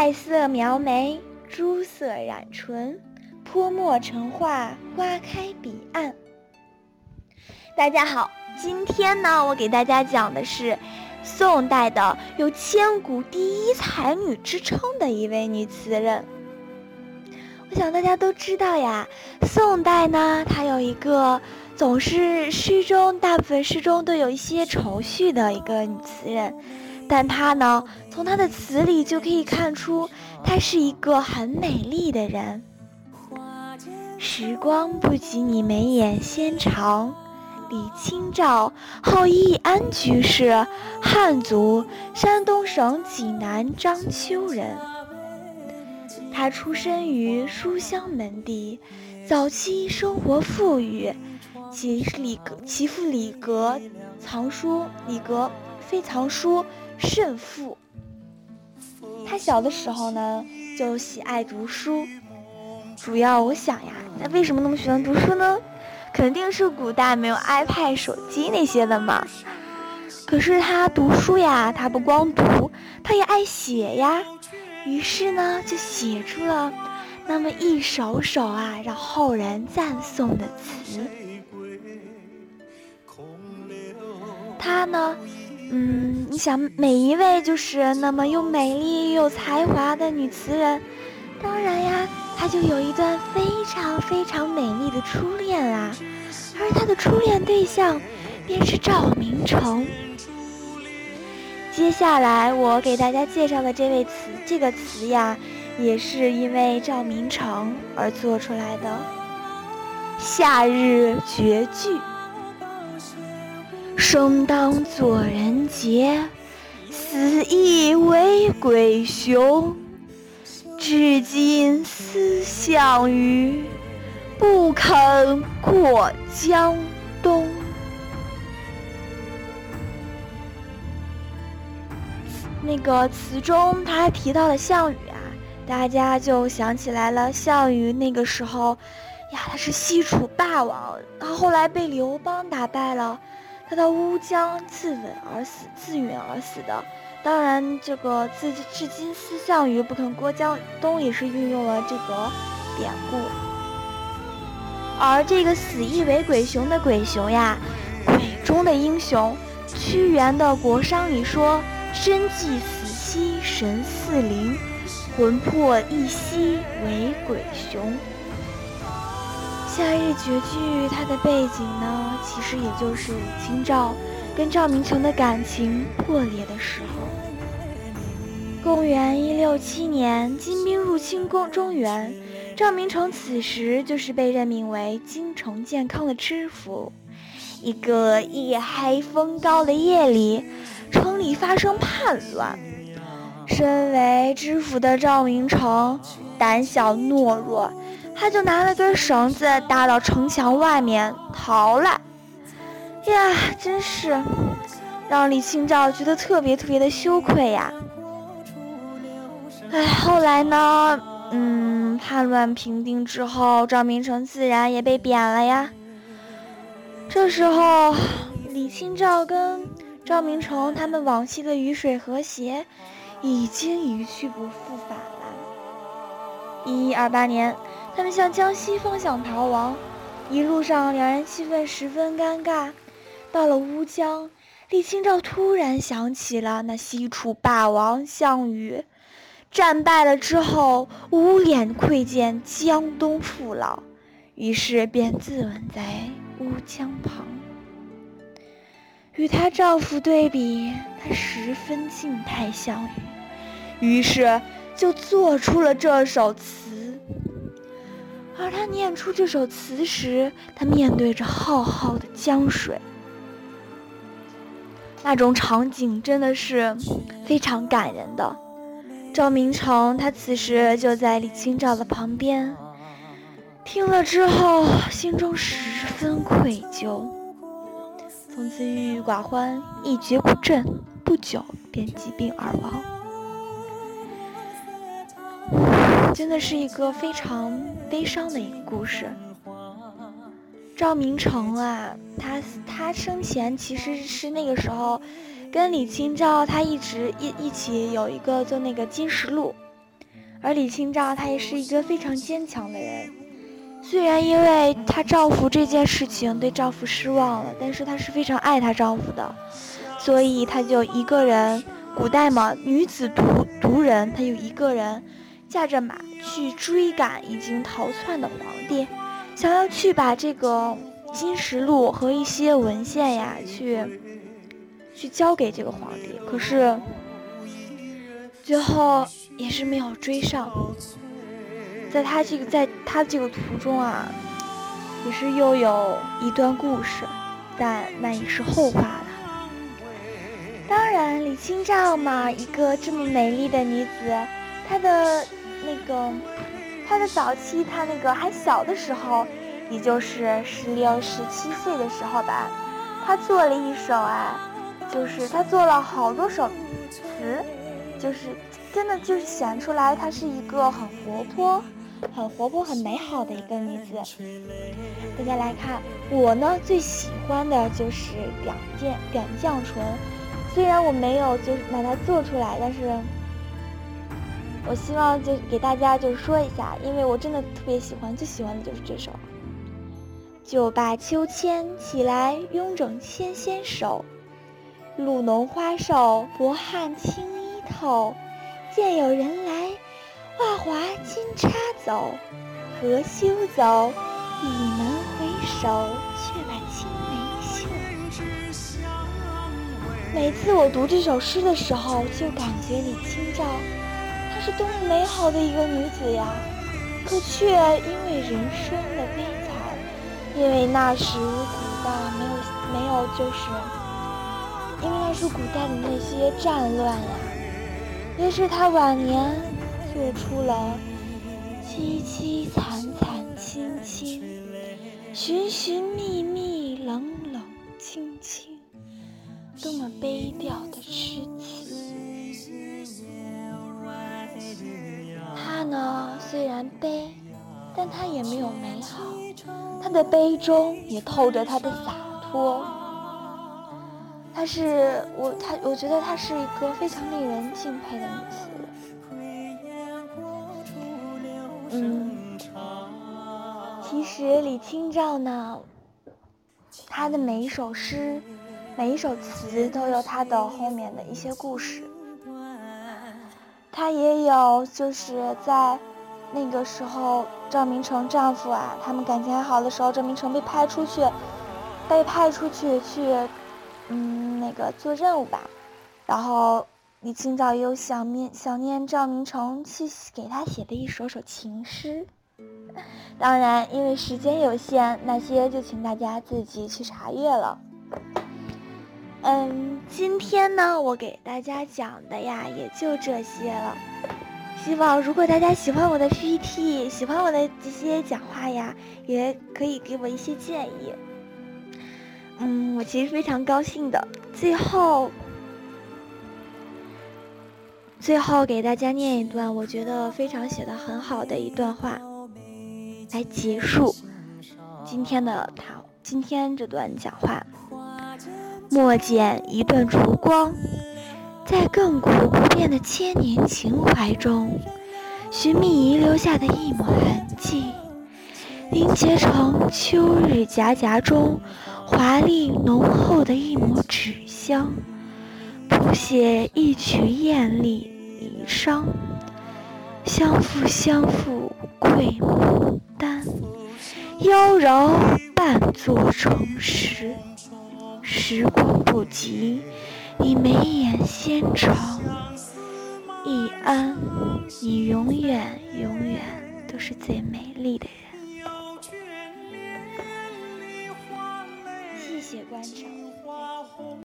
黛色描眉，朱色染唇，泼墨成画，花开彼岸。大家好，今天呢，我给大家讲的是宋代的有“千古第一才女”之称的一位女词人。我想大家都知道呀，宋代呢，它有一个总是诗中大部分诗中都有一些愁绪的一个女词人。但她呢，从他的词里就可以看出，他是一个很美丽的人。时光不及你眉眼纤长，李清照，号易安居士，汉族，山东省济南章丘人。他出身于书香门第，早期生活富裕，其李其父李格藏书，李格非藏书。胜负。他小的时候呢，就喜爱读书。主要我想呀，他为什么那么喜欢读书呢？肯定是古代没有 iPad、手机那些的嘛。可是他读书呀，他不光读，他也爱写呀。于是呢，就写出了那么一首首啊，让后人赞颂的词。他呢？嗯，你想每一位就是那么又美丽又有才华的女词人，当然呀，她就有一段非常非常美丽的初恋啦，而她的初恋对象便是赵明诚。接下来我给大家介绍的这位词，这个词呀，也是因为赵明诚而做出来的《夏日绝句》。生当作人杰，死亦为鬼雄。至今思项羽，不肯过江东。那个词中他还提到了项羽啊，大家就想起来了。项羽那个时候呀，他是西楚霸王，他后来被刘邦打败了。他到乌江自刎而死，自刎而死的。当然，这个自至今思项羽不肯过江东，也是运用了这个典故。而这个死亦为鬼雄的鬼雄呀，鬼中的英雄。屈原的《国殇》里说：“身既死兮神似灵，魂魄一兮为鬼雄。”《夏日绝句》它的背景呢，其实也就是李清照跟赵明诚的感情破裂的时候。公元一六七年，金兵入侵宫中原，赵明诚此时就是被任命为京城健康的知府。一个夜黑风高的夜里，城里发生叛乱。身为知府的赵明诚胆小懦弱。他就拿了根绳子搭到城墙外面逃了，呀，真是让李清照觉得特别特别的羞愧呀。哎，后来呢，嗯，叛乱平定之后，赵明诚自然也被贬了呀。这时候，李清照跟赵明诚他们往昔的鱼水和谐，已经一去不复返了。一一二八年。他们向江西方向逃亡，一路上两人气氛十分尴尬。到了乌江，李清照突然想起了那西楚霸王项羽，战败了之后无脸窥见江东父老，于是便自刎在乌江旁。与她丈夫对比，她十分敬佩项羽，于是就做出了这首词。而他念出这首词时，他面对着浩浩的江水，那种场景真的是非常感人的。赵明诚他此时就在李清照的旁边，听了之后心中十分愧疚，从此郁郁寡欢，一蹶不振，不久便疾病而亡。真的是一个非常悲伤的一个故事。赵明诚啊，他他生前其实是那个时候，跟李清照他一直一一起有一个做那个《金石录》，而李清照她也是一个非常坚强的人。虽然因为她丈夫这件事情对丈夫失望了，但是她是非常爱她丈夫的，所以她就一个人。古代嘛，女子独独人，她就一个人驾着马去追赶已经逃窜的皇帝，想要去把这个金石录和一些文献呀，去去交给这个皇帝。可是最后也是没有追上。在他这个在他这个途中啊，也是又有一段故事，但那也是后话了。当然，李清照嘛，一个这么美丽的女子，她的那个，她的早期，她那个还小的时候，也就是十六、十七岁的时候吧，她做了一首啊，就是她做了好多首词，就是真的就是显出来她是一个很活泼、很活泼、很美好的一个女子。大家来看，我呢最喜欢的就是点绛点绛唇。虽然我没有就是把它做出来，但是我希望就给大家就说一下，因为我真的特别喜欢，最喜欢的就是这首。就把秋千起来，慵整纤纤手，露浓花瘦，薄汗轻衣透。见有人来，画华金钗走，何羞走？倚门回首，却把青梅嗅。每次我读这首诗的时候，就感觉李清照，是多么美好的一个女子呀！可却因为人生的悲惨，因为那时古代没有没有，就是因为那时古代的那些战乱呀，于是她晚年做出了凄凄惨惨戚戚，寻寻觅觅他也没有美好。他的悲中也透着他的洒脱。他是我，他我觉得他是一个非常令人敬佩的女子。嗯，其实李清照呢，她的每一首诗。每一首词都有它的后面的一些故事，它也有就是在那个时候，赵明诚丈夫啊，他们感情还好的时候，赵明诚被派出去，被派出去去，嗯，那个做任务吧，然后李清照又想念想念赵明诚，去给他写的一首首情诗。当然，因为时间有限，那些就请大家自己去查阅了。嗯，今天呢，我给大家讲的呀，也就这些了。希望如果大家喜欢我的 PPT，喜欢我的这些讲话呀，也可以给我一些建议。嗯，我其实非常高兴的。最后，最后给大家念一段我觉得非常写的很好的一段话，来结束今天的谈，今天这段讲话。莫剪一段烛光，在亘古不变的千年情怀中，寻觅遗留下的一抹痕迹，凝结成秋日夹夹中华丽浓厚的一抹纸香，谱写一曲艳丽离殇。相负相负桂牡丹，妖娆半作成诗。时光不及，你眉眼纤长，易安，你永远永远都是最美丽的人。